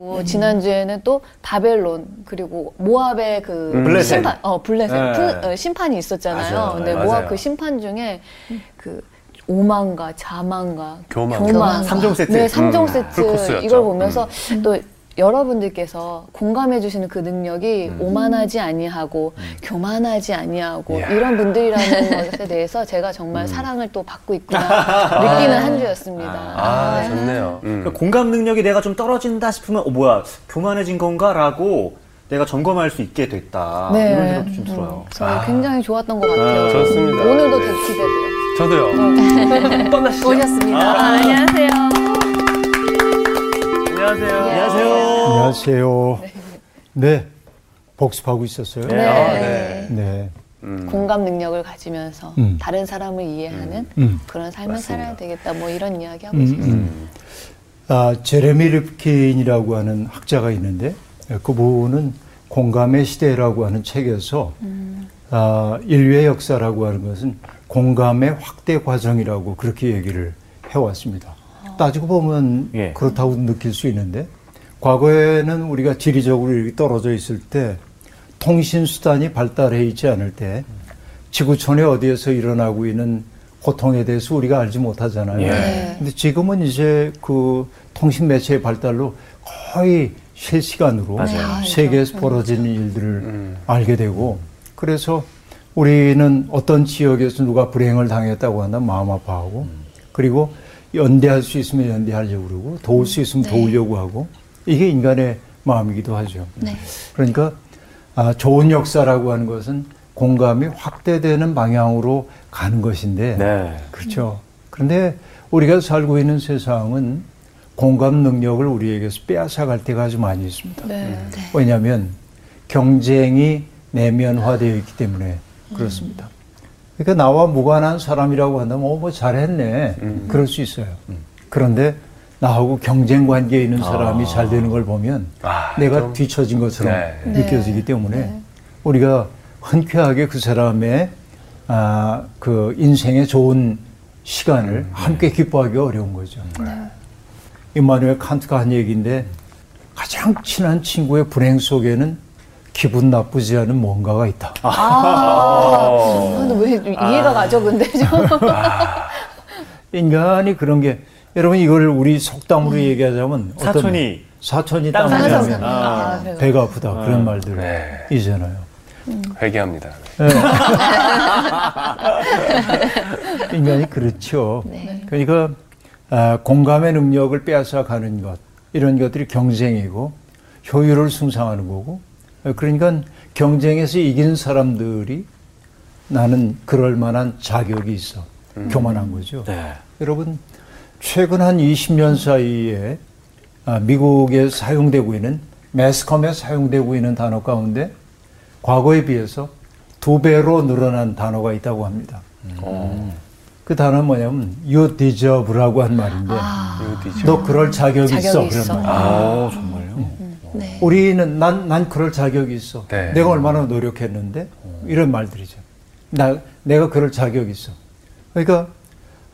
뭐 지난주에는 또 바벨론 그리고 모압의 그 음. 블레셋. 심판 어 블레셋 네. 그, 어, 심판이 있었잖아요. 맞아요. 근데 맞아요. 모압 그 심판 중에 그 오만과 자만과 교만. 교만 삼종 세트. 네, 삼종 음, 세트 풀코스였죠. 이걸 보면서 또 여러분들께서 공감해 주시는 그 능력이 음. 오만하지 아니하고 교만하지 아니하고 이야. 이런 분들이라는 것에 대해서 제가 정말 사랑을 또 받고 있구나 느끼는 한 주였습니다. 아, 좋네요. 음. 그러니까 공감 능력이 내가 좀 떨어진다 싶으면 어 뭐야 교만해진 건가라고 내가 점검할 수 있게 됐다 이런 생각도 좀 들어요. 음, 저는 굉장히 좋았던 것 같아요. 아, 좋습니다. 오늘도 네. 되게 기대돼요. 저도요. 떠나시죠. 오셨습니다. 아, 안녕하세요. 안녕하세요. 안녕하세요. 안녕하세요. 네. 복습하고 있었어요. 네. 아, 네. 네. 음. 공감 능력을 가지면서 음. 다른 사람을 이해하는 음. 그런 삶을 맞습니다. 살아야 되겠다. 뭐 이런 이야기 하고 음, 있습니다. 음. 아, 제레미 립킨이라고 하는 학자가 있는데 그분은 공감의 시대라고 하는 책에서 아, 인류의 역사라고 하는 것은 공감의 확대 과정이라고 그렇게 얘기를 해왔습니다. 따지고 보면 예. 그렇다고 느낄 수 있는데 과거에는 우리가 지리적으로 이렇게 떨어져 있을 때 통신 수단이 발달해 있지 않을 때 지구촌에 어디에서 일어나고 있는 고통에 대해서 우리가 알지 못하잖아요. 예. 네. 근데 지금은 이제 그 통신 매체의 발달로 거의 실시간으로 맞아요. 세계에서 벌어지는 일들을 음. 알게 되고 그래서 우리는 어떤 지역에서 누가 불행을 당했다고 한다면 마음 아파하고 그리고 연대할 수 있으면 연대하려고 그러고 도울 수 있으면 네. 도우려고 하고 이게 인간의 마음이기도 하죠. 네. 그러니까 아, 좋은 역사라고 하는 것은 공감이 확대되는 방향으로 가는 것인데 네. 그렇죠. 그런데 우리가 살고 있는 세상은 공감 능력을 우리에게서 빼앗아갈 때가 아주 많이 있습니다. 네. 왜냐하면 경쟁이 내면화되어 있기 때문에 그렇습니다. 그러니까 나와 무관한 사람이라고 한다면 어, 뭐 잘했네. 그럴 수 있어요. 그런데 나하고 경쟁 관계에 있는 사람이 잘 되는 걸 보면 아, 내가 좀- 뒤처진 것처럼 네. 느껴지기 때문에 우리가 흔쾌하게 그 사람의 아, 그 인생의 좋은 시간을 함께 기뻐하기 어려운 거죠. 임마누엘 칸트가 한 얘기인데 가장 친한 친구의 불행 속에는 기분 나쁘지 않은 뭔가가 있다. 아, 근데 왜 이해가 가죠, 근데 좀. 인간이 그런 게 여러분 이걸 우리 속담으로 얘기하자면 어떤 사촌이 사촌이 땅 사면. 사면 아, 배가. 배가 아프다 그런 말들 네. 이잖아요. 회개합니다. 인간이 그렇죠. 네. 그러니까 아, 공감의 능력을 빼앗아 가는 것 이런 것들이 경쟁이고 효율을 숭상하는 거고 어, 그러니까 경쟁에서 이긴 사람들이 나는 그럴 만한 자격이 있어 교만한 거죠. 네. 여러분 최근 한 20년 사이에 아, 미국에 사용되고 있는 매스컴에 사용되고 있는 단어 가운데 과거에 비해서 두 배로 늘어난 단어가 있다고 합니다. 어, 그 단어는 뭐냐면 you deserve라고 한 말인데 뒤죠. 너 그럴 자격이, 있어 자격이 그런 있어. 말. 아, 정말요? 네. 우리는 난, 난 그럴 자격이 있어. 네. 내가 얼마나 노력했는데 이런 말들이죠. 나 내가 그럴 자격이 있어. 그러니까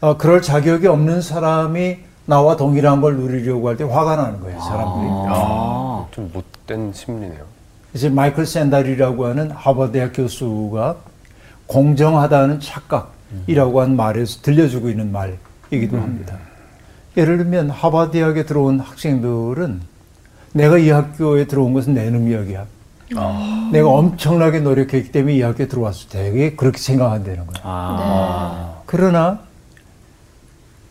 어, 그럴 자격이 없는 사람이 나와 동일한 걸 누리려고 할 때 화가 나는 거예요, 사람들이. 아. 좀 못된 심리네요. 이제 마이클 샌달이라고 하는 하버드 대학 교수가 공정하다는 착각이라고 한 말에서 들려주고 있는 말이기도 합니다. 예를 들면 하버드 대학에 들어온 학생들은 내가 이 학교에 들어온 것은 내 능력이야. 내가 엄청나게 노력했기 때문에 이 학교에 들어왔을 때 되게 그렇게 생각한다는 거예요. 아. 그러나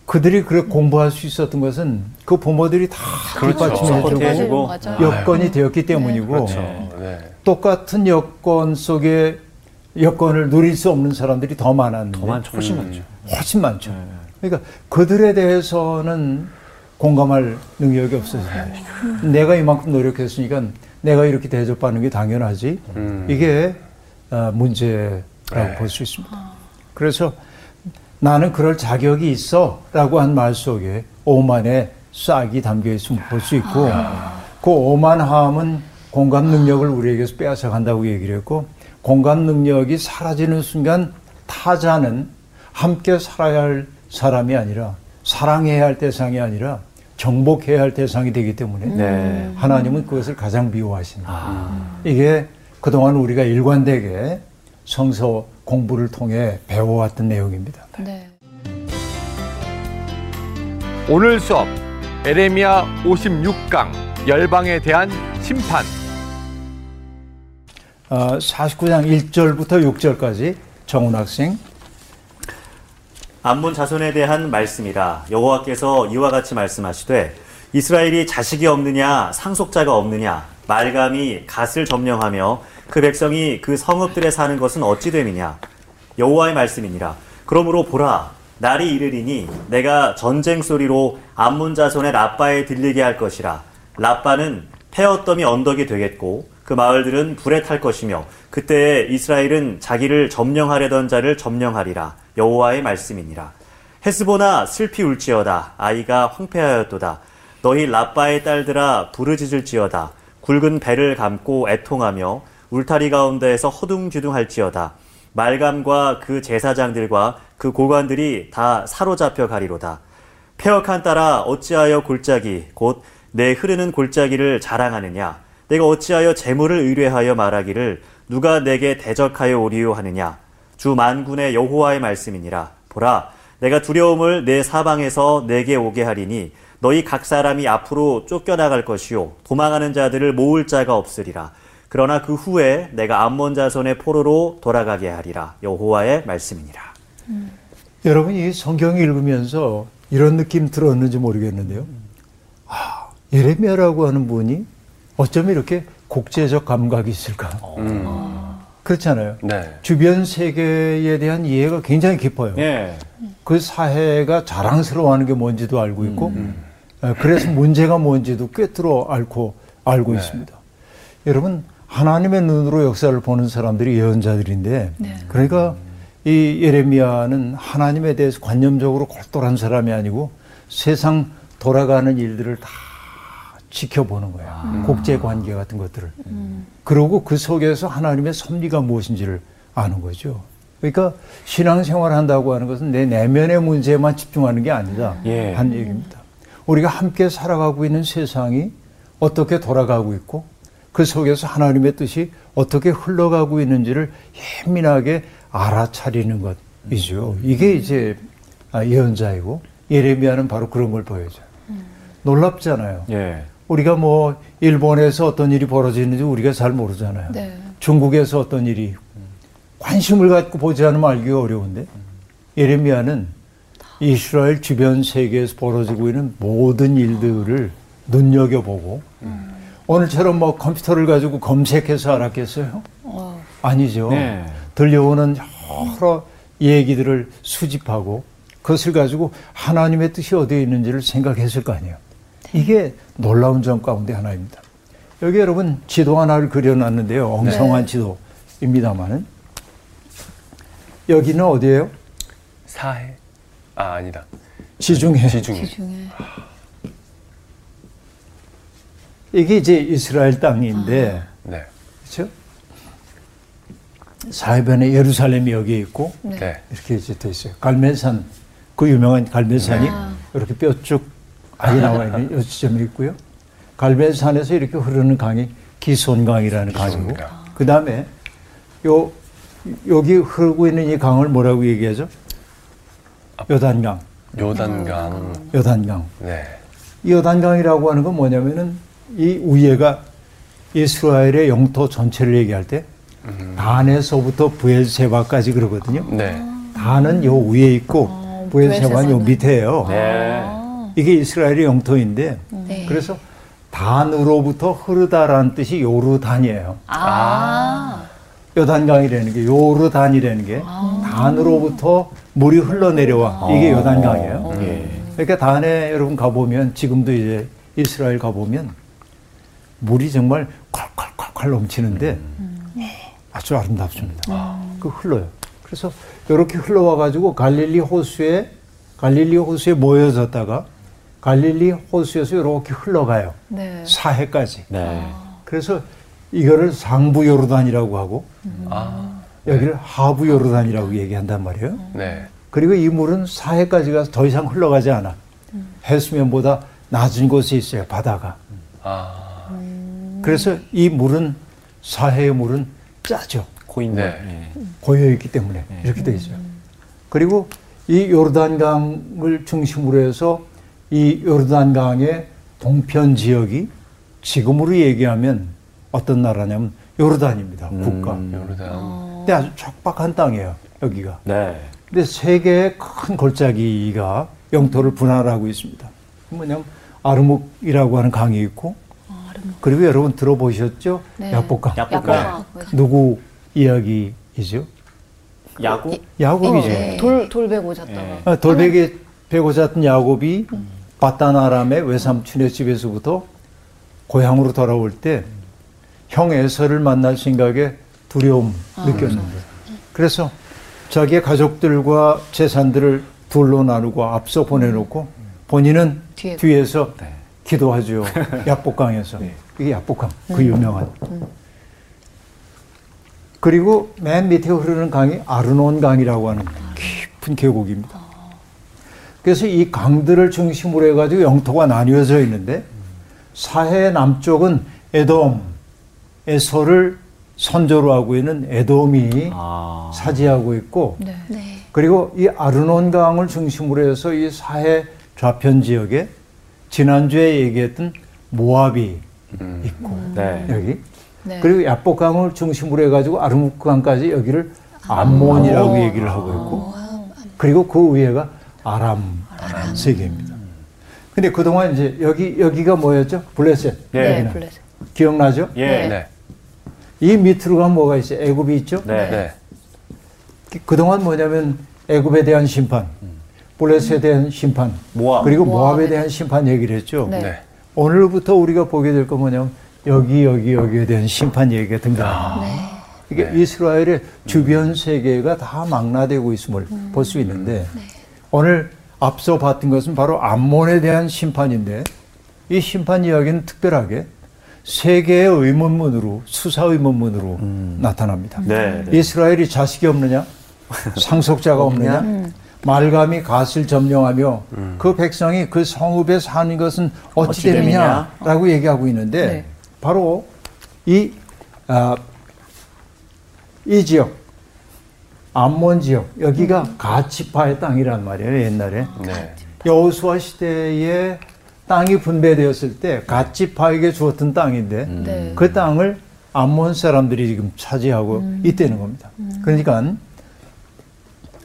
그들이 그렇게 공부할 수 있었던 것은 그 부모들이 다 그렇죠. 뒷받침해 주고 서포트해주고. 맞아요. 여건이 되었기 때문이고 그렇죠. 네. 똑같은 여건 속에 여건을 누릴 수 없는 사람들이 더 많았는데 더 많죠. 훨씬 음. 많죠. 훨씬 많죠. 네. 그러니까 그들에 대해서는 공감할 능력이 없어져요. 내가 이만큼 노력했으니까 내가 이렇게 대접받는 게 당연하지. 음. 이게 아, 문제라고 네. 볼수 있습니다. 그래서 나는 그럴 자격이 있어 라고 한 말 속에 오만의 싹이 담겨 있음을 볼수 있고 그 오만함은 공감 능력을 우리에게서 빼앗아 간다고 얘기를 했고 공감 능력이 사라지는 순간 타자는 함께 살아야 할 사람이 아니라 사랑해야 할 대상이 아니라 정복해야 할 대상이 되기 때문에 네. 하나님은 그것을 가장 미워하신다. 이게 그동안 우리가 일관되게 성서 공부를 통해 배워왔던 내용입니다. 네. 오늘 수업 에레미야 56강 열방에 대한 심판 어, 49장 1절부터 6절까지 정훈 학생 암몬 자손에 대한 말씀이라 여호와께서 이와 같이 말씀하시되 이스라엘이 자식이 없느냐 상속자가 없느냐 말감이 갓을 점령하며 그 백성이 그 성읍들에 사는 것은 어찌 됨이냐? 여호와의 말씀이니라. 그러므로 보라 날이 이르리니 내가 전쟁 소리로 암몬 자손의 라빠에 들리게 할 것이라. 라빠는 폐어더미 언덕이 되겠고 그 마을들은 불에 탈 것이며 그때에 이스라엘은 자기를 점령하려던 자를 점령하리라. 여호와의 말씀이니라. 헤스보나 슬피 울지어다. 아이가 황폐하였도다. 너희 라빠의 딸들아 부르짖을지어다 굵은 배를 감고 애통하며 울타리 가운데에서 허둥지둥할지어다. 말감과 그 제사장들과 그 고관들이 다 사로잡혀 가리로다. 폐역한 딸아 어찌하여 골짜기 곧 내 흐르는 골짜기를 자랑하느냐? 내가 어찌하여 재물을 의뢰하여 말하기를 누가 내게 대적하여 오리요 하느냐? 주 만군의 여호와의 말씀이니라. 보라 내가 두려움을 내 사방에서 내게 오게 하리니 너희 각 사람이 앞으로 쫓겨나갈 것이요 도망하는 자들을 모을 자가 없으리라 그러나 그 후에 내가 암몬 자손의 포로로 돌아가게 하리라 여호와의 말씀이니라 여러분 이 성경 읽으면서 이런 느낌 들었는지 모르겠는데요. 아, 예레미야라고 하는 분이 어쩜 이렇게 국제적 감각이 있을까? 그렇잖아요. 네. 주변 세계에 대한 이해가 굉장히 깊어요. 예. 그 사회가 자랑스러워하는 게 뭔지도 알고 있고, 어, 그래서 문제가 뭔지도 꿰뚫어 앓고 알고 네. 있습니다. 여러분 하나님의 눈으로 역사를 보는 사람들이 예언자들인데, 네. 그러니까 이 예레미야는 하나님에 대해서 관념적으로 골똘한 사람이 아니고 세상 돌아가는 일들을 다 지켜보는 거야. 국제 관계 같은 것들을. 그러고 그 속에서 하나님의 섭리가 무엇인지를 아는 거죠. 그러니까 신앙생활 한다고 하는 것은 내 내면의 문제에만 집중하는 게 아니다. 예. 한 얘기입니다. 우리가 함께 살아가고 있는 세상이 어떻게 돌아가고 있고 그 속에서 하나님의 뜻이 어떻게 흘러가고 있는지를 예민하게 알아차리는 것이죠. 이게 이제 아, 예언자이고 예레미야는 바로 그런 걸 보여줘요. 놀랍잖아요. 예. 우리가 뭐 일본에서 어떤 일이 벌어지는지 우리가 잘 모르잖아요. 네. 중국에서 어떤 일이 관심을 갖고 보지 않으면 알기가 어려운데 예레미야는 이스라엘 주변 세계에서 벌어지고 있는 모든 일들을 눈여겨보고 오늘처럼 뭐 컴퓨터를 가지고 검색해서 알았겠어요? 어, 아니죠. 네. 들려오는 여러 얘기들을 수집하고 그것을 가지고 하나님의 뜻이 어디에 있는지를 생각했을 거 아니에요. 이게 놀라운 점 가운데 하나입니다. 여기 여러분 지도 하나를 그려놨는데요. 엉성한 지도입니다만은 여기는 어디예요? 사해. 아, 아니다. 지중해. 지중해. 지중해. 이게 이제 이스라엘 땅인데 네. 그렇죠? 사해변에 예루살렘이 여기 있고 네. 네. 이렇게 이제 돼 있어요. 갈멜산 그 유명한 갈멜산이 이렇게 뼈쭉 아예 나와 있는 이 지점이 있고요. 갈멜산에서 이렇게 흐르는 강이 기손강이라는 강이고. 그 다음에 요 여기 흐르고 있는 이 강을 뭐라고 얘기하죠? 요단강, 요단강. 요단강. 네. 이 요단강이라고 하는 건 뭐냐면은 이 위에가 이스라엘의 영토 전체를 얘기할 때 단에서부터 부엘세바까지 그러거든요. 네. 단은 요 위에 있고 어, 부엘세바는 요. 밑에예요. 네. 이게 이스라엘의 영토인데 네. 그래서 단으로부터 흐르다라는 뜻이 요르단이에요. 아. 요단강이라는 게 요르단이라는 게 단으로부터 물이 흘러내려와 이게 요단강이에요. 예. 그러니까 단에 여러분 가보면 지금도 이제 이스라엘 가보면 물이 정말 콸콸콸콸 넘치는데 아주 아름답습니다. 그 흘러요. 그래서 이렇게 흘러와 가지고 갈릴리 호수에 갈릴리 호수에 모여졌다가 갈릴리 호수에서 이렇게 흘러가요. 네. 사해까지. 네. 그래서 이거를 상부 요르단이라고 하고 아. 여기를 하부 요르단이라고 얘기한단 말이에요. 네. 그리고 이 물은 사해까지 가서 더 이상 흘러가지 않아. 해수면보다 낮은 곳에 있어요. 바다가. 아, 그래서 이 물은 사해의 물은 짜죠. 고인물. 네. 예. 고여 있기 때문에 이렇게 돼 있어요. 그리고 이 요르단강을 중심으로 해서 이 요르단강의 동편 지역이 지금으로 얘기하면 어떤 나라냐면 요르단입니다. 국가. 요르단. 근데 아주 촉박한 땅이에요. 여기가. 네. 근데 세 개의 큰 골짜기가 영토를 분할하고 있습니다. 뭐냐면 아르묵이라고 하는 강이 있고 그리고 여러분 들어보셨죠? 네. 야복강. 야복강. 야복강. 누구 이야기이죠? 야구? 야곱이죠. 네. 돌, 돌배 고졌다가. 네. 어, 돌베개 베고 잤던 야곱이 바다나람의 외삼촌의 집에서부터 고향으로 돌아올 때 형 에서를 만날 생각에 두려움 느꼈는데 그래서 자기의 가족들과 재산들을 둘로 나누고 앞서 보내놓고 본인은 뒤에. 뒤에서 네. 기도하죠. 야복강에서. 이게 야복강. 그 유명한. 그리고 맨 밑에 흐르는 강이 아르논 강이라고 하는 깊은 계곡입니다. 그래서 이 강들을 중심으로 해가지고 영토가 나뉘어져 있는데 사해 남쪽은 에돔, 에서를 선조로 하고 있는 에돔이 아. 차지하고 있고 네. 그리고 이 아르논 강을 중심으로 해서 이 사해 좌편 지역에 지난주에 얘기했던 모압이 있고 네. 여기 네. 그리고 야복강을 중심으로 해가지고 아르묵강까지 여기를 암몬이라고 얘기를 하고 있고 그리고 그 위에가 아람, 세계입니다. 근데 그동안 이제 여기 여기가 뭐였죠? 블레셋. 네. 네, 여기는. 블레셋. 기억나죠? 예. 네. 이 밑으로 가면 뭐가 있어요? 애굽이 있죠? 네. 네. 그동안 뭐냐면 애굽에 대한 심판, 블레셋에 대한 심판, 모압. 그리고 모압에 대한 심판 얘기를 했죠. 네. 네. 오늘부터 우리가 보게 될 건 뭐냐면 여기 여기 여기에 대한 심판 얘기가 등장합니다. 이게 이스라엘의 주변 세계가 다 망라되고 있음을 볼수 있는데 오늘 앞서 봤던 것은 바로 암몬에 대한 심판인데 이 심판 이야기는 특별하게 세계의 의문문으로 수사 의문문으로 나타납니다. 네, 네. 이스라엘이 자식이 없느냐? 상속자가 없느냐? 말감이 갓을 점령하며 그 백성이 그 성읍에 사는 것은 어찌 어찌 됨이냐? 됨이냐라고 얘기하고 있는데 네. 바로 이, 아, 이 지역, 암몬 지역, 여기가 가치파의 땅이란 말이에요, 옛날에. 네. 여호수아 시대에 땅이 분배되었을 때 가치파에게 주었던 땅인데 네. 그 땅을 암몬 사람들이 지금 차지하고 있다는 겁니다. 그러니까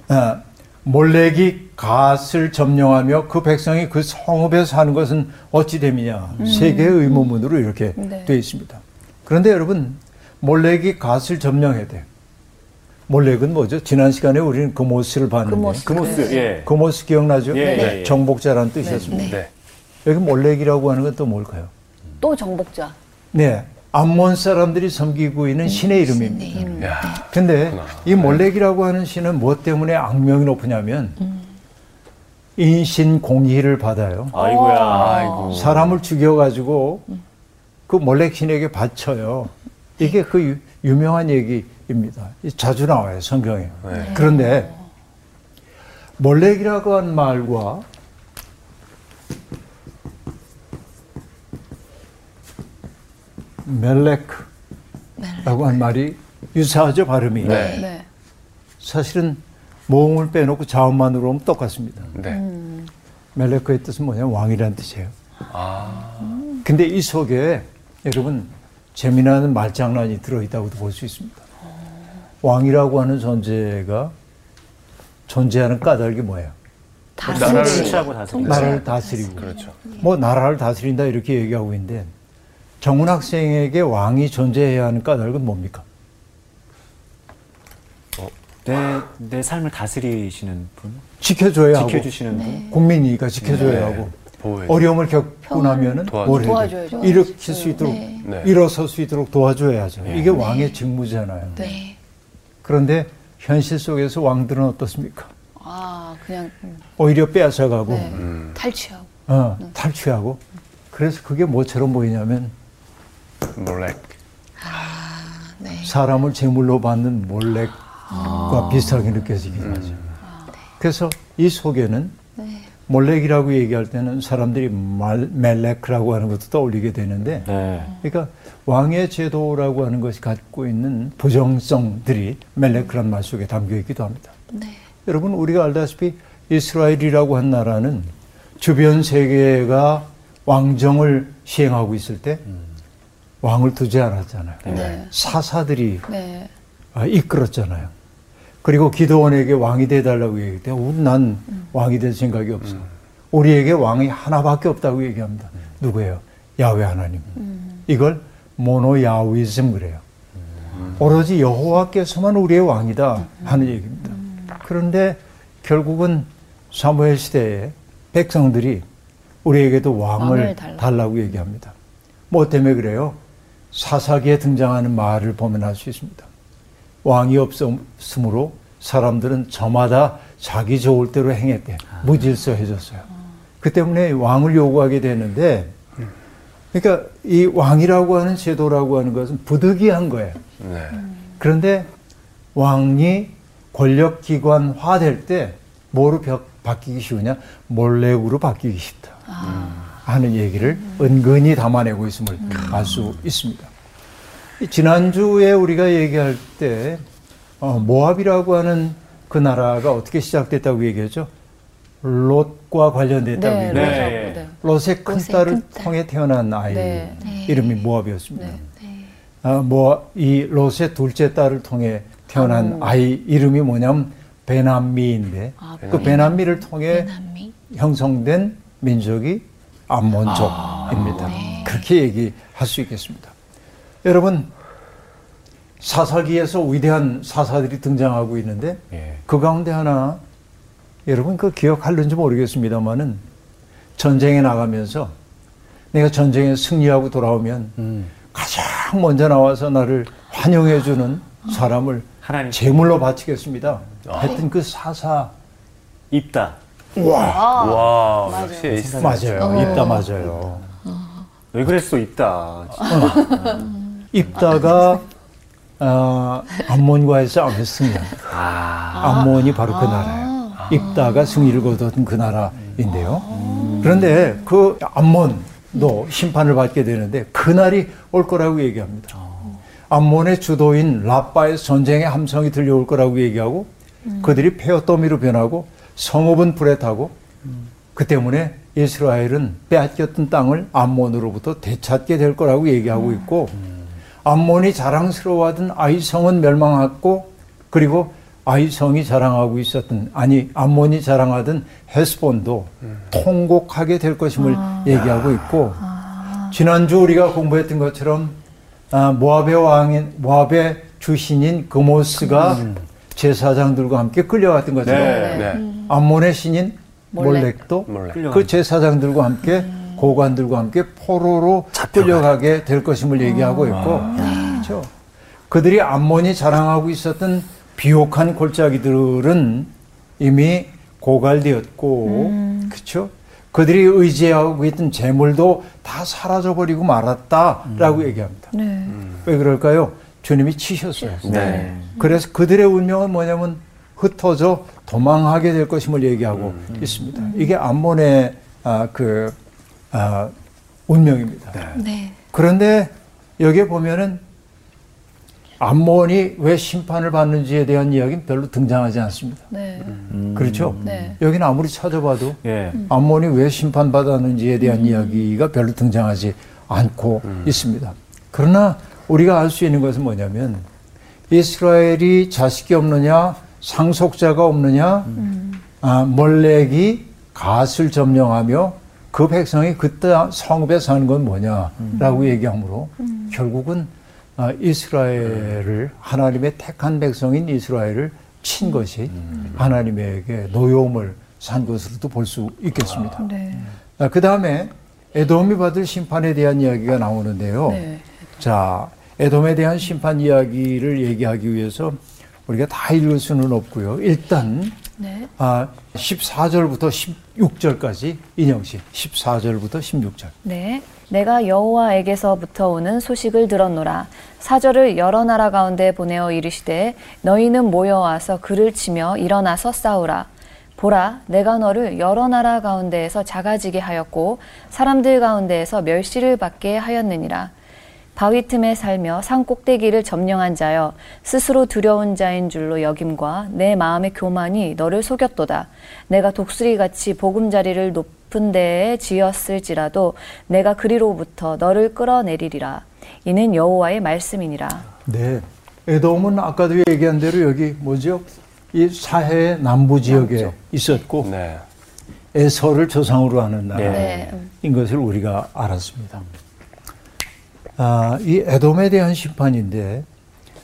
아, 몰렉이 갓을 점령하며 그 백성이 그 성읍에 사는 것은 어찌 됨이냐 세계의 의문문으로 이렇게 네. 되어 있습니다. 그런데 여러분 몰렉이 갓을 점령해야 돼요. 몰렉은 뭐죠? 지난 시간에 우리는 그 모스를 봤는데 금오스. 금오스. 예. 그 모스 기억나죠? 예, 예, 예. 정복자라는 뜻이었습니다. 네. 여기 몰렉이라고 하는 건 또 뭘까요? 또 정복자. 네. 암몬 사람들이 섬기고 있는 신의 이름입니다. 야. 근데 그렇구나. 이 몰렉이라고 하는 신은 무엇 때문에 악명이 높으냐면 인신 공의를 받아요. 아이고야. 아이고. 사람을 죽여가지고 그 몰렉 신에게 바쳐요. 이게 그 유- 유명한 얘기입니다. 이 자주 나와요 성경에. 네. 그런데 몰렉이라고 한 말과 멜렉라고 한 말이 유사하죠 발음이. 네. 네. 사실은 모음을 빼놓고 자음만으로 하면 똑같습니다. 네. 멜렉의 뜻은 뭐냐 면 왕이라는 뜻이에요. 아. 근데 이 속에 여러분 재미나는 말장난이 들어있다고도 볼 수 있습니다. 왕이라고 하는 존재가 존재하는 까닭이 뭐예요? 나라를 통치하고 다스리고. 나라를 다스리고. 그렇죠. 뭐 나라를 다스린다 이렇게 얘기하고 있는데 정훈 학생에게 왕이 존재해야 하는 까닭은 뭡니까? 내, 내 삶을 다스리시는 분? 지켜줘야 하고 지켜주시는 분? 국민이니까 지켜줘야 네. 하고 보호해. 어려움을 겪고 나면은 도와줘. 뭘 해야 돼? 일으킬 수 있도록 네. 네. 일어설 수 있도록 도와줘야죠. 네. 이게 왕의 직무잖아요. 네. 그런데 현실 속에서 왕들은 어떻습니까? 아, 그냥 음, 오히려 빼앗아가고 네. 음. 탈취하고. 어, 탈취하고 그래서 그게 뭐처럼 보이냐면 몰렉. 네. 사람을 제물로 받는 몰렉과 비슷하게 느껴지긴 하죠. 그래서 이 속에는 네. 몰렉이라고 얘기할 때는 사람들이 말, 멜렉이라고 하는 것도 떠올리게 되는데 네. 그러니까 왕의 제도라고 하는 것이 갖고 있는 부정성들이 멜렉이라는 말 속에 담겨 있기도 합니다. 네. 여러분 우리가 알다시피 이스라엘이라고 한 나라는 주변 세계가 왕정을 시행하고 있을 때 왕을 두지 않았잖아요. 네. 사사들이 네. 아, 이끌었잖아요. 그리고 기도원에게 왕이 돼달라고 얘기할 때, 난 왕이 될 생각이 없어. 우리에게 왕이 하나밖에 없다고 얘기합니다. 누구예요? 야훼 하나님. 이걸 모노 야위즘 그래요. 오로지 여호와께서만 우리의 왕이다 하는 얘기입니다. 그런데 결국은 사무엘 시대에 백성들이 우리에게도 왕을, 왕을 달라. 달라고 얘기합니다. 뭐 때문에 그래요? 사사기에 등장하는 말을 보면 알 수 있습니다. 왕이 없음으로 사람들은 저마다 자기 좋을 대로 행했대. 무질서해졌어요. 그 때문에 왕을 요구하게 되는데, 그러니까 이 왕이라고 하는 제도라고 하는 것은 부득이한 거예요. 네. 그런데 왕이 권력기관화 될 때 뭐로 벽- 바뀌기 쉬우냐? 몰렉으로 바뀌기 쉽다. 하는 얘기를 은근히 담아내고 있음을 알 수 있습니다. 이 지난주에 우리가 얘기할 때 어, 모압이라고 하는 그 나라가 어떻게 시작됐다고 얘기했죠? 롯과 관련됐다고 네. 얘기했죠. 네. 네. 롯의 큰 딸을 큰 딸. 통해 태어난 아이 네. 이름이 모압이었습니다. 네. 아, 뭐, 이 롯의 둘째 딸을 통해 태어난 아. 아이 이름이 뭐냐면 베남미인데 아, 그 베남미를 통해 베남미. 형성된 민족이 암몬족입니다. 네. 그렇게 얘기할 수 있겠습니다. 여러분, 사사기에서 위대한 사사들이 등장하고 있는데 예. 그 가운데 하나 여러분 그 기억할는지 모르겠습니다만은 전쟁에 나가면서 내가 전쟁에 승리하고 돌아오면 음. 가장 먼저 나와서 나를 환영해 주는 사람을 하나님 제물로 바치겠습니다. 하여튼 그 사사 입다. 아, 와, 맞아요. 역시 에이스. 맞아요. 어. 입다 맞아요. 왜 그랬어 입다. 입다가 아, 암몬과의 싸움에 승리합니다. 아. 암몬이 바로 그 나라예요. 입다가 승리를 거둔 그 나라인데요. 그런데 그 암몬도 심판을 받게 되는데 그날이 올 거라고 얘기합니다. 암몬의 주도인 라빠의 전쟁의 함성이 들려올 거라고 얘기하고 그들이 폐허더미로 변하고 성읍은 불에 타고 그 때문에 이스라엘은 빼앗겼던 땅을 암몬으로부터 되찾게 될 거라고 얘기하고 있고 암몬이 자랑스러워하던 아이성은 멸망했고 그리고 아이성이 자랑하고 있었던 아니 암몬이 자랑하던 헤스본도 통곡하게 될 것임을 얘기하고 있고 지난주 우리가 공부했던 것처럼 아, 모압의 왕인 모압의 주신인 그모스가 제사장들과 함께 끌려갔던 것처럼 네. 네. 암몬의 신인 몰렉. 몰렉도 몰렉. 그 제사장들과 함께 고관들과 함께 포로로 끌려가게 될 것임을 얘기하고 있고 그렇죠. 그들이 암몬이 자랑하고 있었던 비옥한 골짜기들은 이미 고갈되었고 그렇죠. 그들이 의지하고 있던 재물도 다 사라져 버리고 말았다라고 얘기합니다. 네. 왜 그럴까요? 주님이 치셨어요. 네. 그래서 그들의 운명은 뭐냐면 흩어져 도망하게 될 것임을 얘기하고 있습니다. 이게 암몬의 아, 그 아, 운명입니다. 네. 그런데 여기에 보면은 암몬이 왜 심판을 받는지에 대한 이야기는 별로 등장하지 않습니다. 네. 그렇죠? 네. 여기는 아무리 찾아봐도 예. 암몬이 왜 심판받았는지에 대한 이야기가 별로 등장하지 않고 있습니다. 그러나 우리가 알 수 있는 것은 뭐냐면 이스라엘이 자식이 없느냐, 상속자가 없느냐, 아, 몰렉이 갓을 점령하며 그 백성이 그때 성읍에 사는 건 뭐냐라고 얘기하므로 결국은 아, 이스라엘을 하나님의 택한 백성인 이스라엘을 친 것이 하나님에게 노여움을 산 것으로도 볼 수 있겠습니다. 네. 그 다음에 에돔이 받을 심판에 대한 이야기가 나오는데요. 네. 자, 에돔에 대한 심판 이야기를 얘기하기 위해서 우리가 다 읽을 수는 없고요. 일단 네. 아, 14절부터 16절까지 인영 씨 14절부터 16절. 네. 내가 여호와에게서부터 오는 소식을 들었노라. 사절을 여러 나라 가운데 보내어 이르시되 너희는 모여와서 그를 치며 일어나서 싸우라. 보라, 내가 너를 여러 나라 가운데에서 작아지게 하였고 사람들 가운데에서 멸시를 받게 하였느니라. 바위 틈에 살며 산 꼭대기를 점령한 자여 스스로 두려운 자인 줄로 여김과 내 마음의 교만이 너를 속였도다. 내가 독수리같이 보금자리를 높은 데에 지었을지라도 내가 그리로부터 너를 끌어내리리라. 이는 여호와의 말씀이니라. 네. 에돔은 아까도 얘기한 대로 여기 뭐죠? 이 사해 남부 지역에 있었고 네. 에서를 조상으로 하는 나라인 네. 것을 우리가 알았습니다. 아, 이 에돔에 대한 심판인데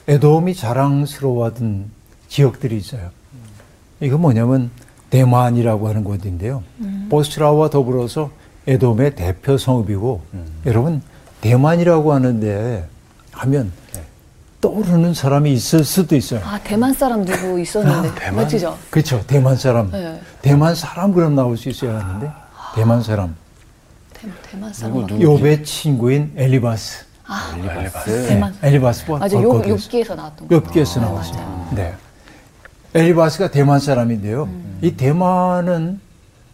에돔이 자랑스러워하던 지역들이 있어요. 이거 뭐냐면 대만이라고 하는 곳인데요. 보스라와 더불어서 에돔의 대표 성읍이고 여러분 대만이라고 하는데 하면 떠오르는 사람이 있을 수도 있어요. 아 대만 사람 누구 있었는데 맞죠? 그렇죠. 대만 사람. 네. 대만 사람 그럼 나올 수 있어야 하는데 대만 사람. 대, 대만 사람? 욥의 친구인 엘리바스. 엘리바스. 대만 엘리바스와 맞아 요 욥기에서 나왔던 거. 욥기에서 네, 나왔어요. 네. 엘리바스가 대만 사람인데요. 음. 이 대만은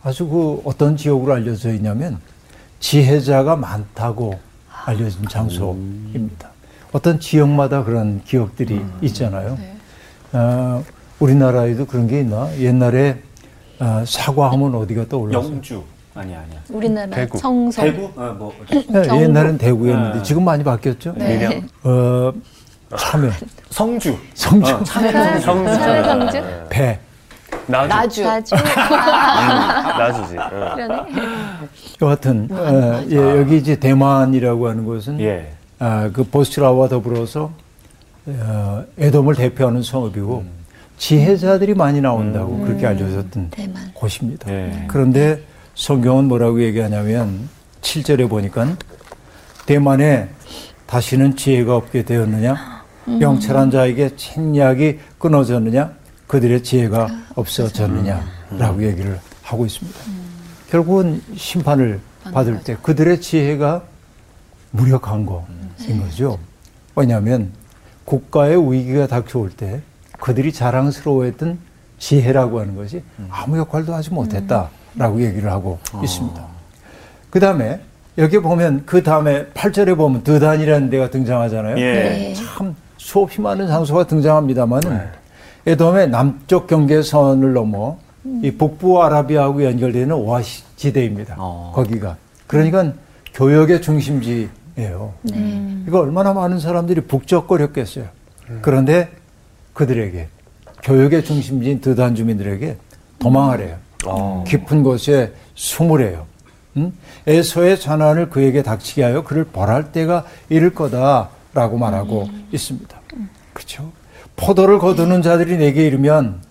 아주 그 어떤 지역으로 알려져 있냐면 지혜자가 많다고 알려진 장소입니다. 어떤 지역마다 그런 기억들이 있잖아요. 네. 어, 우리나라에도 그런 게 있나? 옛날에 어, 사과하면 어디가 떠올랐어요? 영주. 아니 아니야. 우리나라 대구. 청성 대구? 어, 뭐 네. 옛날엔 대구였는데 네. 지금 많이 바뀌었죠? 네. 밀양. 어, 참외, 성주. 성주, 어, 성주. 성주? 배. 나주. 나주 나주. 나주지. 어. 그러네. 여하튼 어, 예, 여기 이제 대만이라고 하는 곳은 예. 아, 그 보스라와 더불어서 어, 에돔을 대표하는 성읍이고 지혜자들이 많이 나온다고 그렇게 알려졌던 대만. 곳입니다. 예. 그런데 성경은 뭐라고 얘기하냐면 7절에 보니까 대만에 다시는 지혜가 없게 되었느냐? 명철한 자에게 책략이 끊어졌느냐? 그들의 지혜가 없어졌느냐라고 얘기를 하고 있습니다. 결국은 심판을 받을 때 그들의 지혜가 무력한 거인 거죠. 왜냐하면 국가의 위기가 닥쳐올 때 그들이 자랑스러워했던 지혜라고 하는 것이 아무 역할도 하지 못했다 라고 얘기를 하고 있습니다. 그 다음에 여기 보면 그 다음에 8절에 보면 드단이라는 데가 등장하잖아요. 예. 참 수없이 많은 장소가 등장합니다만은 에돔의 남쪽 경계선을 넘어 이 북부 아라비아하고 연결되는 오아시 지대입니다. 어. 거기가 그러니까 교역의 중심지예요. 이거 얼마나 많은 사람들이 북적거렸겠어요. 그런데 그들에게 교역의 중심지인 드단 주민들에게 도망하래요. 어. 깊은 곳에 숨으래요. 음? 에서의 잔환을 그에게 닥치게 하여 그를 벌할 때가 이를 거다라고 말하고 있습니다. 그렇죠? 포도를 거두는 자들이 내게 이르면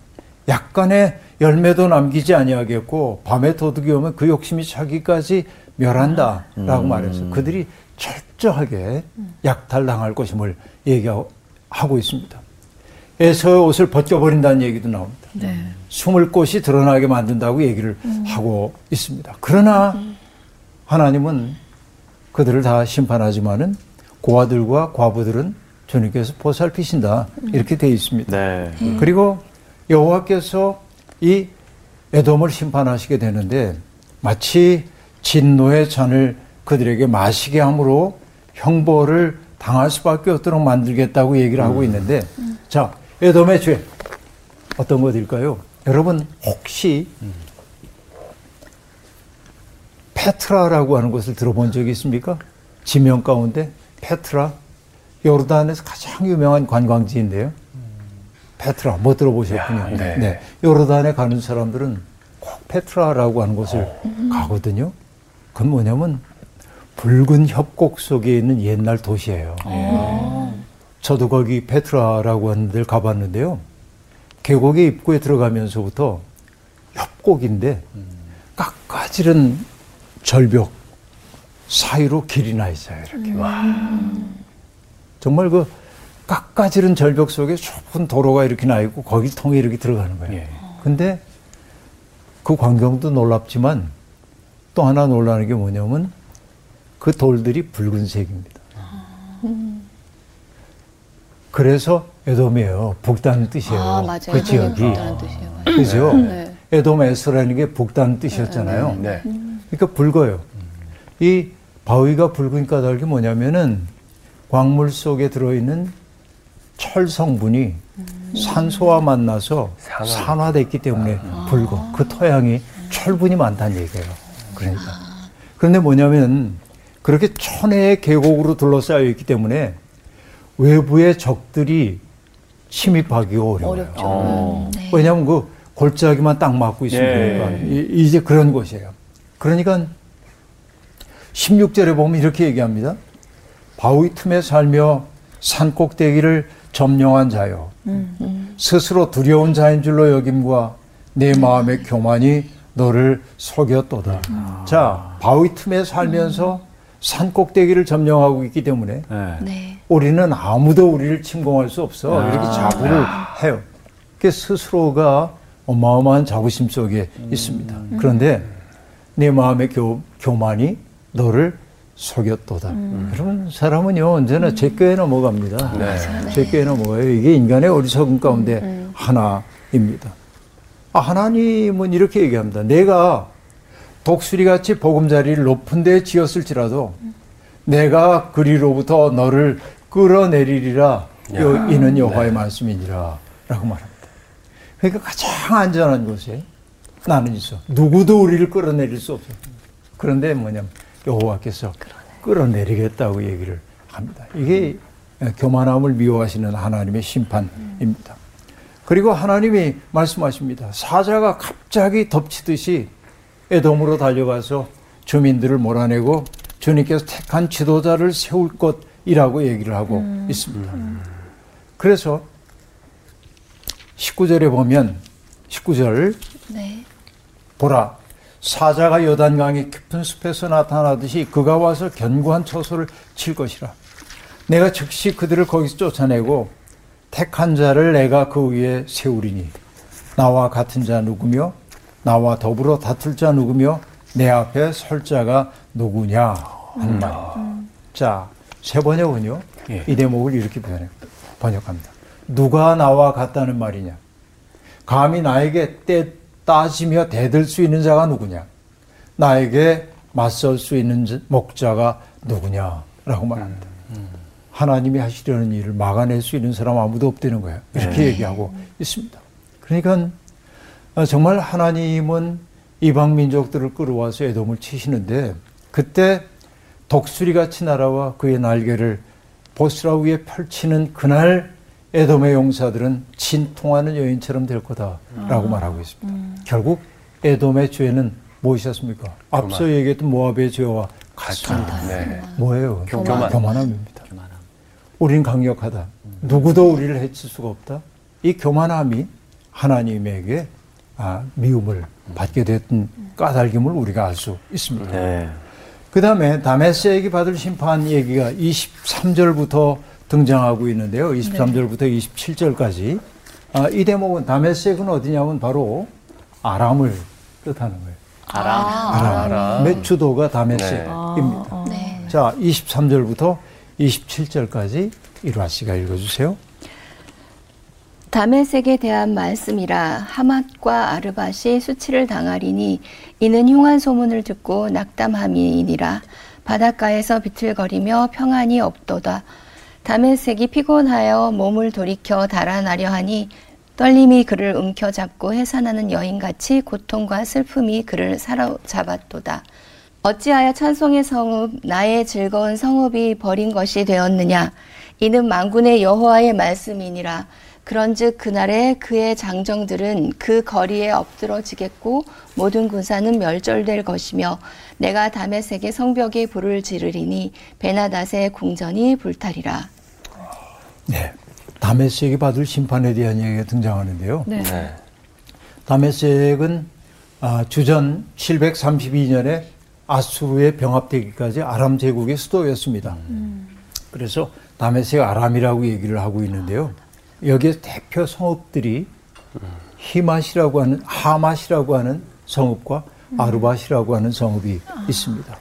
약간의 열매도 남기지 아니하겠고 밤에 도둑이 오면 그 욕심이 자기까지 멸한다라고 말해서 그들이 철저하게 약탈당할 것임을 얘기하고 있습니다. 에서의 옷을 벗겨버린다는 얘기도 나옵니다. 숨을 곳이 드러나게 만든다고 얘기를 하고 있습니다. 그러나 하나님은 그들을 다 심판하지만은 고아들과 과부들은 주님께서 보살피신다 이렇게 되어 있습니다. 네. 그리고 여호와께서 이 에돔을 심판하시게 되는데 마치 진노의 잔을 그들에게 마시게 함으로 형벌을 당할 수밖에 없도록 만들겠다고 얘기를 하고 있는데 자 에돔의 죄 어떤 것일까요? 여러분 혹시 페트라라고 하는 것을 들어본 적이 있습니까? 지명 가운데 페트라 요르단에서 가장 유명한 관광지인데요. 페트라 못 들어보셨군요. 야, 네. 네. 요르단에 가는 사람들은 꼭 페트라라고 하는 곳을 가거든요. 그건 뭐냐면 붉은 협곡 속에 있는 옛날 도시예요. 저도 거기 페트라라고 하는 데를 가봤는데요. 계곡의 입구에 들어가면서부터 협곡인데 깎아지른 절벽 사이로 길이 나 있어요. 이렇게. 정말 그 깎아지른 절벽 속에 좁은 도로가 이렇게 나 있고 거기 통해 이렇게 들어가는 거예요. 예. 근데 그 광경도 놀랍지만 또 하나 놀라는 게 뭐냐면 그 돌들이 붉은색입니다. 그래서 에돔이에요. 북다는 뜻이에요. 아 맞아요. 그 지역이. 뜻이에요. 그죠? 네. 에돔 에스라는 게 붉다는 뜻이었잖아요. 네. 그러니까 붉어요. 이 바위가 붉은 까닭이 뭐냐면은 광물 속에 들어있는 철 성분이 산소와 만나서 산화. 산화됐기 때문에 붉어. 그 토양이 철분이 많다는 얘기예요. 그러니까. 그런데 뭐냐면 그렇게 천혜의 계곡으로 둘러싸여 있기 때문에 외부의 적들이 침입하기 어려워요. 어렵죠. 어. 네. 왜냐하면 그 골짜기만 딱 막고 있으면 예. 되니까 이- 이제 그런 곳이에요. 그러니까 16절에 보면 이렇게 얘기합니다. 바위 틈에 살며 산 꼭대기를 점령한 자요. 스스로 두려운 자인 줄로 여김과 내 마음의 교만이 너를 속였도다. 자, 바위 틈에 살면서 산 꼭대기를 점령하고 있기 때문에 네. 네. 우리는 아무도 우리를 침공할 수 없어. 아. 이렇게 자부를 해요. 그 스스로가 어마어마한 자부심 속에 있습니다. 그런데 내 마음의 교, 교만이 너를 속였도다. 그러면 사람은요 언제나 제껴에 넘어갑니다. 네. 제껴에 넘어가요. 이게 인간의 어리석은 가운데 하나입니다. 아, 하나님은 이렇게 얘기합니다. 내가 독수리 같이 보금자리를 높은 데 지었을지라도 내가 그리로부터 너를 끌어내리리라 여- 이는 여호와의 말씀이니라 라고 말합니다. 그러니까 가장 안전한 곳에 나는 있어. 누구도 우리를 끌어내릴 수 없어. 그런데 뭐냐면 여호와께서 끌어내리겠다고 얘기를 합니다. 이게 교만함을 미워하시는 하나님의 심판입니다. 그리고 하나님이 말씀하십니다. 사자가 갑자기 덮치듯이 에돔으로 달려가서 주민들을 몰아내고 주님께서 택한 지도자를 세울 것이라고 얘기를 하고 있습니다. 그래서 19절에 보면 19절 네. 보라 사자가 요단강의 깊은 숲에서 나타나듯이 그가 와서 견고한 처소를 칠 것이라 내가 즉시 그들을 거기서 쫓아내고 택한 자를 내가 그 위에 세우리니 나와 같은 자 누구며 나와 더불어 다툴 자 누구며 내 앞에 설 자가 누구냐 하는 말입니다. 자, 세 번역은요. 예. 이 대목을 이렇게 번역- 번역합니다. 누가 나와 같다는 말이냐? 감히 나에게 때 따지며 대들 수 있는 자가 누구냐? 나에게 맞설 수 있는 자- 목자가 누구냐 라고 말합니다. 하나님이 하시려는 일을 막아낼 수 있는 사람 아무도 없다는 거예요. 이렇게 얘기하고 있습니다. 그러니까 어, 정말 하나님은 이방 민족들을 끌어와서 에돔을 치시는데 그때 독수리 같이 날아와 그의 날개를 보스라 위에 펼치는 그날 에돔의 용사들은 진통하는 여인처럼 될 거다라고 말하고 있습니다. 결국 에돔의 죄는 무엇이었습니까? 앞서 얘기했던 모압의 죄와 같습니다. 네. 뭐예요? 교만. 교만함입니다. 우리는 강력하다. 누구도 우리를 해칠 수가 없다. 이 교만함이 하나님에게 아, 미움을 받게 됐던 까닭임을 우리가 알 수 있습니다. 네. 그 다음에 다메섹이 받을 심판 얘기가 23절부터 등장하고 있는데요. 23절부터 27절까지. 아, 이 대목은 다메섹은 어디냐면 바로 아람을 뜻하는 거예요. 아, 아람. 의 주도가 다메섹입니다. 네. 자, 23절부터 27절까지 일화 씨가 읽어주세요. 다메섹에 대한 말씀이라 하맛과 아르밧이 수치를 당하리니 이는 흉한 소문을 듣고 낙담함이니라. 바닷가에서 비틀거리며 평안이 없도다. 다메섹이 피곤하여 몸을 돌이켜 달아나려 하니 떨림이 그를 움켜잡고 해산하는 여인같이 고통과 슬픔이 그를 사로잡았도다. 어찌하여 찬송의 성읍 나의 즐거운 성읍이 버린 것이 되었느냐? 이는 만군의 여호와의 말씀이니라 그런즉 그날에 그의 장정들은 그 거리에 엎드러지겠고 모든 군사는 멸절될 것이며 내가 다메섹의 성벽에 불을 지르리니 베나닷의 궁전이 불타리라 네. 다메섹이 받을 심판에 대한 얘기가 등장하는데요. 네. 네. 다메섹은 아, 주전 732년에 아수르에 병합되기까지 아람 제국의 수도였습니다. 그래서 다메섹 아람이라고 얘기를 하고 있는데요. 여기에 대표 성읍들이 히맛이라고 하는 하맛이라고 하는 성읍과 아르밧이라고 하는 성읍이 있습니다.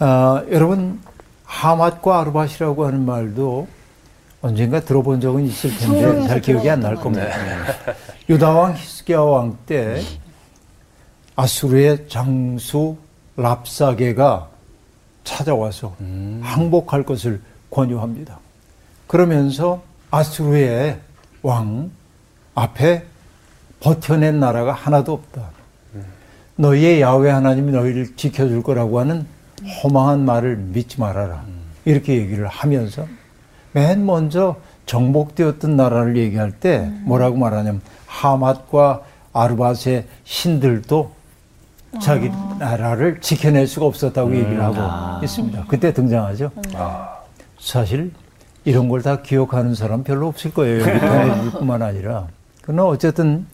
아, 여러분 하맛과 아르밧이라고 하는 말도 언젠가 들어본 적은 있을 텐데 잘 기억이 안 날 겁니다. 유다 왕 히스기야 왕 때 아수르의 장수 랍사게가 찾아와서 항복할 것을 권유합니다. 그러면서 아수르의 왕 앞에 버텨낸 나라가 하나도 없다. 너희의 야훼 하나님이 너희를 지켜줄 거라고 하는 허망한 말을 믿지 말아라. 이렇게 얘기를 하면서 맨 먼저 정복되었던 나라를 얘기할 때 뭐라고 말하냐면 하맛과 아르밧의 신들도 자기 나라를 지켜낼 수가 없었다고 얘기를 하고 있습니다. 그때 등장하죠. 사실 이런 걸 다 기억하는 사람 별로 없을 거예요. 뿐만 아니라. 그러나 어쨌든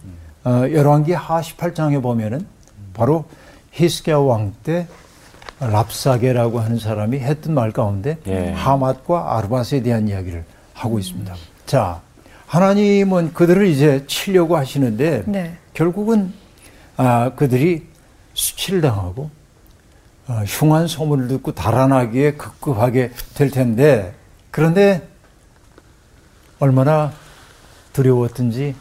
어, 열왕기 하 18장에 보면은 바로 히스기야 왕 때 랍사게라고 하는 사람이 했던 말 가운데 예. 하맛과 아르밧에 대한 이야기를 하고 있습니다. 자, 하나님은 그들을 이제 치려고 하시는데 네. 결국은 아, 그들이 수치를 당하고 어, 흉한 소문을 듣고 달아나기에 급급하게 될 텐데 그런데 얼마나 두려웠든지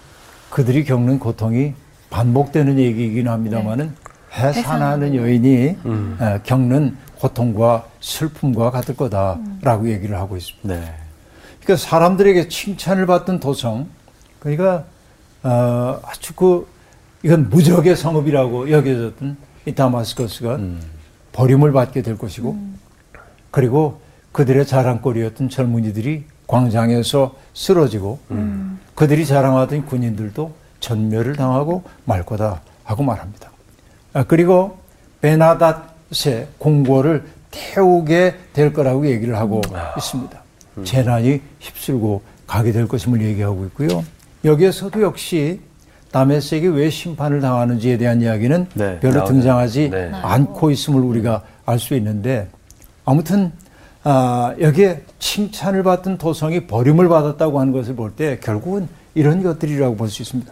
그들이 겪는 고통이 반복되는 얘기이긴 합니다만은 해산하는 여인이 어, 겪는 고통과 슬픔과 같을 거다라고 얘기를 하고 있습니다. 네. 그러니까 사람들에게 칭찬을 받던 도성, 그러니까 어, 아주 그 이건 무적의 성읍이라고 여겨졌던 이 다마스커스가 버림을 받게 될 것이고, 그리고 그들의 자랑거리였던 젊은이들이 광장에서 쓰러지고, 그들이 자랑하던 군인들도 전멸을 당하고 말 거다 하고 말합니다. 아, 그리고 베나닷의 공고를 태우게 될 거라고 얘기를 하고 있습니다. 재난이 휩쓸고 가게 될 것임을 얘기하고 있고요. 여기에서도 역시 다메섹이 왜 심판을 당하는지에 대한 이야기는 네, 별로 나오죠. 등장하지 네. 않고 있음을 우리가 알 수 있는데 아무튼 아, 여기에 칭찬을 받던 도성이 버림을 받았다고 하는 것을 볼 때 결국은 이런 것들이라고 볼 수 있습니다.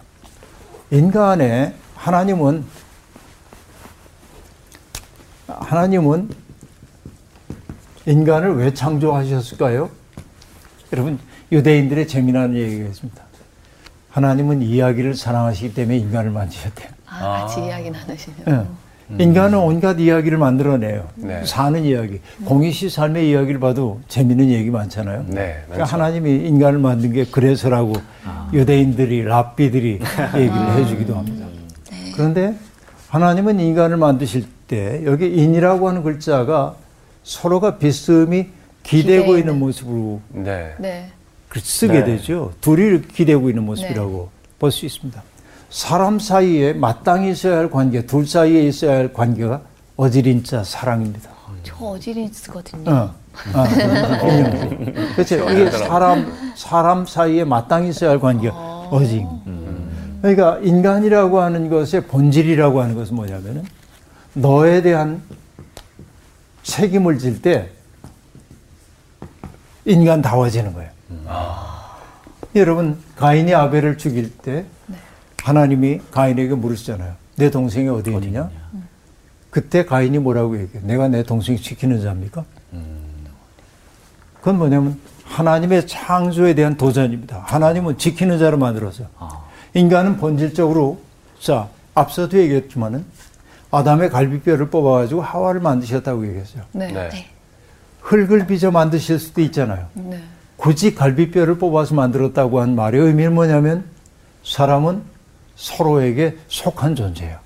인간의 하나님은 하나님은 인간을 왜 창조하셨을까요? 여러분 유대인들의 재미나는 얘기가 있습니다. 하나님은 이야기를 사랑하시기 때문에 인간을 만드셨대요. 아, 같이 이야기 나누시는. 예. 인간은 온갖 이야기를 만들어내요. 네. 사는 이야기. 공희 씨 삶의 이야기를 봐도 재밌는 얘기 많잖아요. 네, 그러니까. 하나님이 인간을 만든 게 그래서라고 유대인들이 랍비들이 얘기를 해주기도 합니다. 그런데 하나님은 인간을 만드실 때 여기 인이라고 하는 글자가 서로가 비스듬히 기대고 기대는. 있는 모습으로 네. 네. 그 쓰게 네. 되죠. 둘이 기대고 있는 모습이라고 볼 수 있습니다. 사람 사이에 마땅히 있어야 할 관계, 둘 사이에 있어야 할 관계가 어지린자 사랑입니다. 저 어지린 쓰거든요. 어. 아, 인형. 그렇죠. 이게 사람 사람 사이에 마땅히 있어야 할 관계가 어징. 그러니까 인간이라고 하는 것의 본질이라고 하는 것은 뭐냐면은 너에 대한 책임을 질 때 인간다워지는 거예요. 여러분 가인이 아벨을 죽일 때 하나님이 가인에게 물으시잖아요. 내 동생이 어디 있느냐? 그때 가인이 뭐라고 얘기해요? 내가 내 동생 지키는 자입니까? 그건 뭐냐면 하나님의 창조에 대한 도전입니다. 하나님은 지키는 자로 만들어서 인간은 본질적으로 자 앞서도 얘기했지만은 아담의 갈비뼈를 뽑아가지고 하와를 만드셨다고 얘기했어요. 네. 네. 네. 흙을 빚어 만드실 수도 있잖아요. 네. 굳이 갈비뼈를 뽑아서 만들었다고 한 말의 의미는 뭐냐면 사람은 서로에게 속한 존재예요.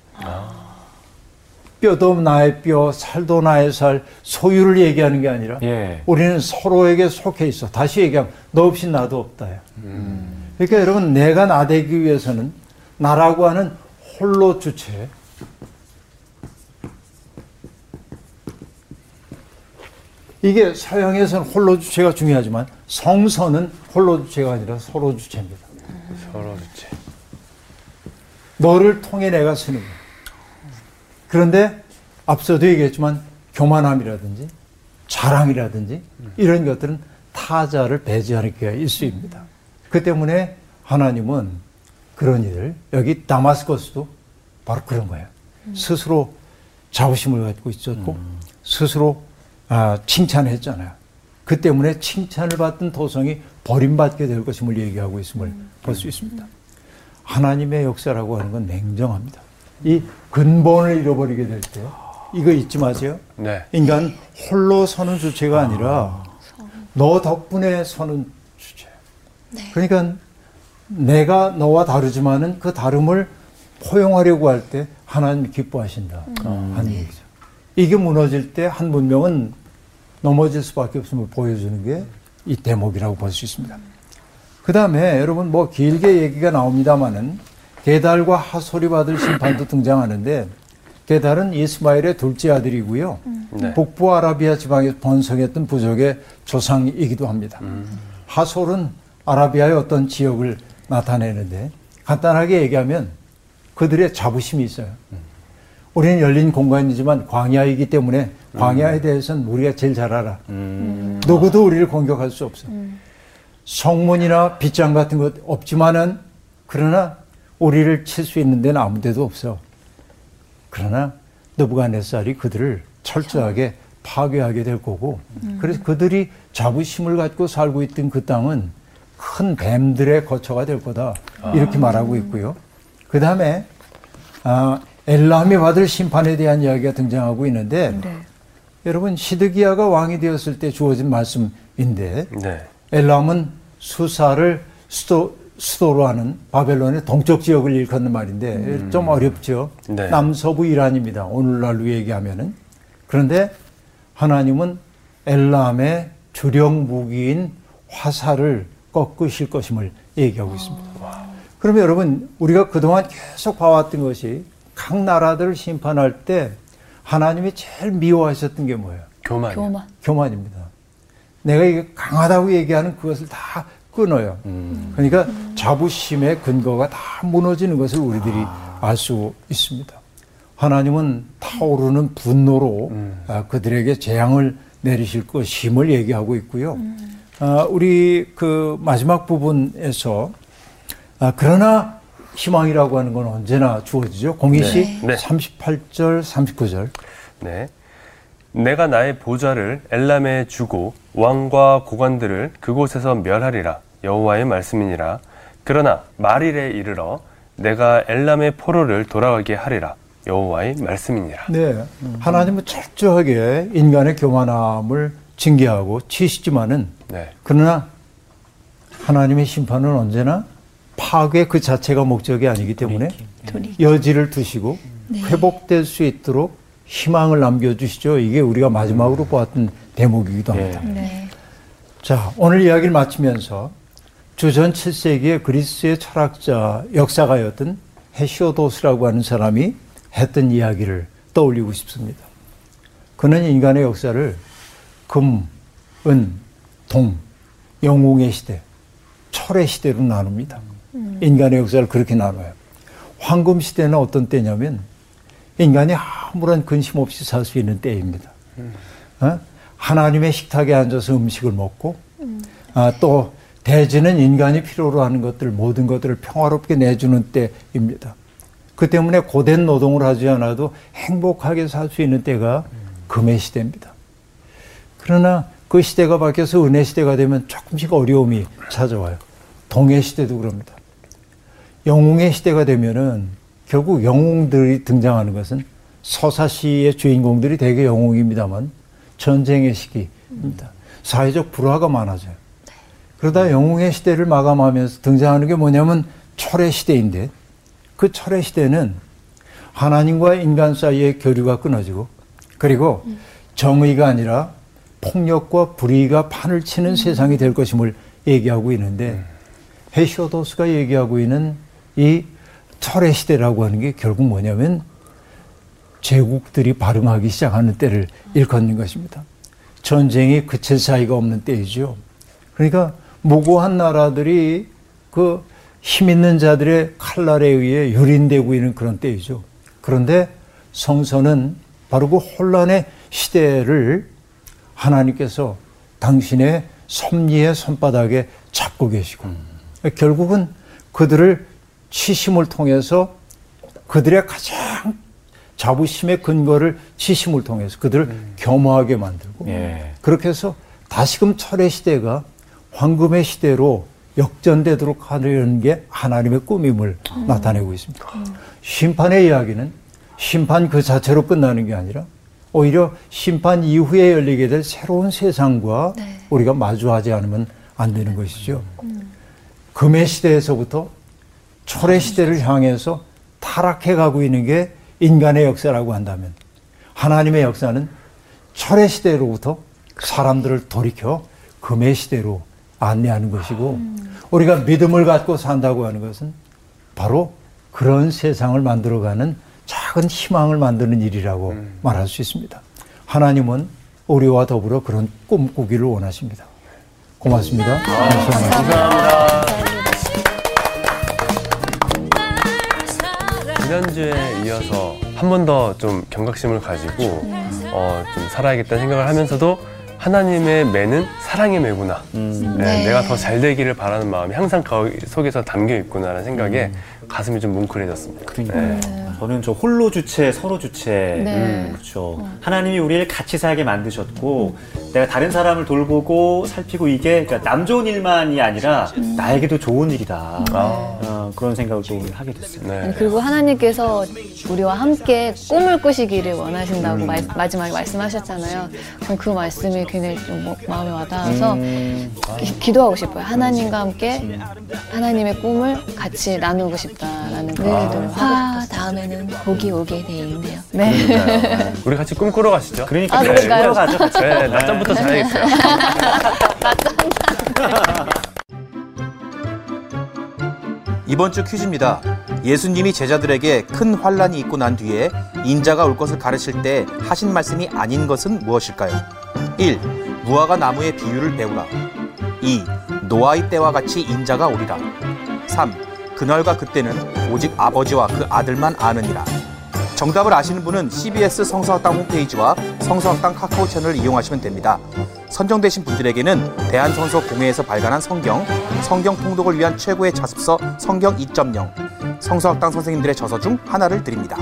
뼈도 나의 뼈, 살도 나의 살, 소유를 얘기하는 게 아니라 예. 우리는 서로에게 속해 있어. 다시 얘기하면 너 없이 나도 없다요. 그러니까 여러분 내가 나 되기 위해서는 나라고 하는 홀로 주체 이게 서양에서는 홀로 주체가 중요하지만 성서는 홀로 주체가 아니라 서로 주체입니다. 서로 좋지. 너를 통해 내가 쓰는 거예요. 그런데 앞서도 얘기했지만 교만함이라든지 자랑이라든지 이런 것들은 타자를 배제하는 게 일수입니다. 그 때문에 하나님은 그런 일을 여기 다마스커스도 바로 그런 거예요. 스스로 자부심을 갖고 있었고 스스로 아, 칭찬했잖아요. 그 때문에 칭찬을 받던 도성이 버림받게 될 것임을 얘기하고 있음을 볼 수 있습니다. 하나님의 역사라고 하는 건 냉정합니다. 이 근본을 잃어버리게 될 때 이거 잊지 마세요. 네. 인간 홀로 서는 주체가 아니라 너 덕분에 서는 주체. 그러니까 내가 너와 다르지만은 그 다름을 포용하려고 할 때 하나님 기뻐하신다 하는 얘기죠. 이게 무너질 때 한 문명은 넘어질 수밖에 없음을 보여주는 게 이 대목이라고 볼 수 있습니다. 그 다음에 여러분 뭐 길게 얘기가 나옵니다만은 게달과 하솔이 받을 심판도 등장하는데 게달은 이스마엘의 둘째 아들이고요. 네. 북부 아라비아 지방에 번성했던 부족의 조상이기도 합니다. 하솔은 아라비아의 어떤 지역을 나타내는데 간단하게 얘기하면 그들의 자부심이 있어요. 우리는 열린 공간이지만 광야이기 때문에 광야에 대해서는 우리가 제일 잘 알아. 음. 누구도 우리를 공격할 수 없어. 성문이나 빗장 같은 것 없지만은 그러나 우리를 칠 수 있는 데는 아무 데도 없어. 그러나 느부갓네살이 그들을 철저하게 파괴하게 될 거고 그래서 그들이 자부심을 갖고 살고 있던 그 땅은 큰 뱀들의 거처가 될 거다 이렇게 말하고 있고요. 그 다음에 아, 엘람이 받을 심판에 대한 이야기가 등장하고 있는데 네. 여러분 시드기야가 왕이 되었을 때 주어진 말씀인데 네. 엘람은 수사를 수도, 수도로 하는 바벨론의 동쪽 지역을 일컫는 말인데 좀 어렵죠. 네. 남서부 이란입니다. 오늘날로 얘기하면은. 그런데 하나님은 엘람의 주력 무기인 화살을 꺾으실 것임을 얘기하고 있습니다. 그러면 여러분 우리가 그동안 계속 봐왔던 것이 각 나라들을 심판할 때 하나님이 제일 미워하셨던 게 뭐예요? 교만. 교만. 교만입니다. 내가 이게 강하다고 얘기하는 그것을 다 끊어요. 음. 그러니까 자부심의 근거가 다 무너지는 것을 우리들이 알수 있습니다. 하나님은 타오르는 분노로 음. 아, 그들에게 재앙을 내리실 것임을 얘기하고 있고요. 아, 우리 그 마지막 부분에서 아, 그러나 희망이라고 하는 건 언제나 주어지죠. 네. 네. 38절, 39절. 네. 내가 나의 보좌를 엘람에 주고 왕과 고관들을 그곳에서 멸하리라 여호와의 말씀이니라. 그러나 말일에 이르러 내가 엘람의 포로를 돌아가게 하리라 여호와의 말씀이니라. 네. 하나님은 철저하게 인간의 교만함을 징계하고 치시지만은 네. 그러나 하나님의 심판은 언제나 파괴 그 자체가 목적이 아니기 때문에 돌이 여지를 두시고 회복될 수 있도록 희망을 남겨주시죠. 이게 우리가 마지막으로 보았던 대목이기도 합니다. 네. 자, 오늘 이야기를 마치면서 주전 7세기의 그리스의 철학자 역사가였던 헤시오도스라고 하는 사람이 했던 이야기를 떠올리고 싶습니다. 그는 인간의 역사를 금, 은, 동, 영웅의 시대, 철의 시대로 나눕니다. 인간의 역사를 그렇게 나눠요. 황금 시대는 어떤 때냐면 인간이 아무런 근심 없이 살 수 있는 때입니다. 어? 하나님의 식탁에 앉아서 음식을 먹고 아, 또 대지는 인간이 필요로 하는 것들 모든 것들을 평화롭게 내주는 때입니다. 그 때문에 고된 노동을 하지 않아도 행복하게 살 수 있는 때가 금의 시대입니다. 그러나 그 시대가 바뀌어서 은혜 시대가 되면 조금씩 어려움이 찾아와요. 동해 시대도 그럽니다. 영웅의 시대가 되면은 결국 영웅들이 등장하는 것은 서사시의 주인공들이 대개 영웅입니다만 전쟁의 시기입니다. 사회적 불화가 많아져요. 그러다 영웅의 시대를 마감하면서 등장하는 게 뭐냐면 철의 시대인데 그 철의 시대는 하나님과 인간 사이의 교류가 끊어지고 그리고 정의가 아니라 폭력과 불의가 판을 치는 세상이 될 것임을 얘기하고 있는데 헤시오도스가 얘기하고 있는 이 철의 시대라고 하는 게 결국 뭐냐면 제국들이 발흥하기 시작하는 때를 일컫는 것입니다. 전쟁이 그칠 사이가 없는 때이죠. 그러니까 무고한 나라들이 그 힘 있는 자들의 칼날에 의해 유린되고 있는 그런 때이죠. 그런데 성서는 바로 그 혼란의 시대를 하나님께서 당신의 섭리의 손바닥에 잡고 계시고 결국은 그들을 치심을 통해서 그들의 가장 자부심의 근거를 치심을 통해서 그들을 겸허하게 만들고 예. 그렇게 해서 다시금 철의 시대가 황금의 시대로 역전되도록 하려는 게 하나님의 꿈임을 나타내고 있습니다. 심판의 이야기는 심판 그 자체로 끝나는 게 아니라 오히려 심판 이후에 열리게 될 새로운 세상과 네. 우리가 마주하지 않으면 안 되는 것이죠. 금의 시대에서부터 철의 시대를 향해서 타락해 가고 있는 게 인간의 역사라고 한다면 하나님의 역사는 철의 시대로부터 사람들을 돌이켜 금의 시대로 안내하는 것이고 우리가 믿음을 갖고 산다고 하는 것은 바로 그런 세상을 만들어가는 작은 희망을 만드는 일이라고 말할 수 있습니다. 하나님은 우리와 더불어 그런 꿈꾸기를 원하십니다. 고맙습니다. 감사합니다. 지난주에 이어서 한 번 더 좀 경각심을 가지고 어, 좀 살아야겠다는 생각을 하면서도 하나님의 매는 사랑의 매구나. 음. 네, 네. 내가 더 잘 되기를 바라는 마음이 항상 그 속에서 담겨 있구나라는 생각에 가슴이 좀 뭉클해졌습니다. 네. 저는 저 홀로 주체, 서로 주체. 네. 음, 그렇죠. 하나님이 우리를 같이 살게 만드셨고, 내가 다른 사람을 돌보고 살피고 이게 그러니까 남 좋은 일만이 아니라 나에게도 좋은 일이다. 어, 그런 생각을 또 하게 됐어요. 네. 그리고 하나님께서 우리와 함께 꿈을 꾸시기를 원하신다고 말- 마지막에 말씀하셨잖아요. 그럼 그 말씀이 굉장히 좀 뭐- 마음에 와닿아서 음, 기, 기도하고 싶어요. 하나님과 함께 하나님의 꿈을 같이 나누고 싶다라는 그 기도를 화 다음에 는 복이 오게 돼 있네요. 네. 우리 같이 꿈꾸러 가시죠. 그러니까 아, 네, 그럴까요? 보러 가죠. 같이. 네, 낮잠부터 자야겠어요. 이번 주 퀴즈입니다. 예수님이 제자들에게 큰 환란이 있고 난 뒤에 인자가 올 것을 가르칠 때 하신 말씀이 아닌 것은 무엇일까요? 1. 무화과 나무의 비유를 배우라. 2. 노아의 때와 같이 인자가 오리라. 3. 그날과 그때는 오직 아버지와 그 아들만 아느니라. 정답을 아시는 분은 CBS 성서학당 홈페이지와 성서학당 카카오 채널을 이용하시면 됩니다. 선정되신 분들에게는 대한성서공회에서 발간한 성경, 성경 통독을 위한 최고의 자습서 성경 2.0, 성서학당 선생님들의 저서 중 하나를 드립니다.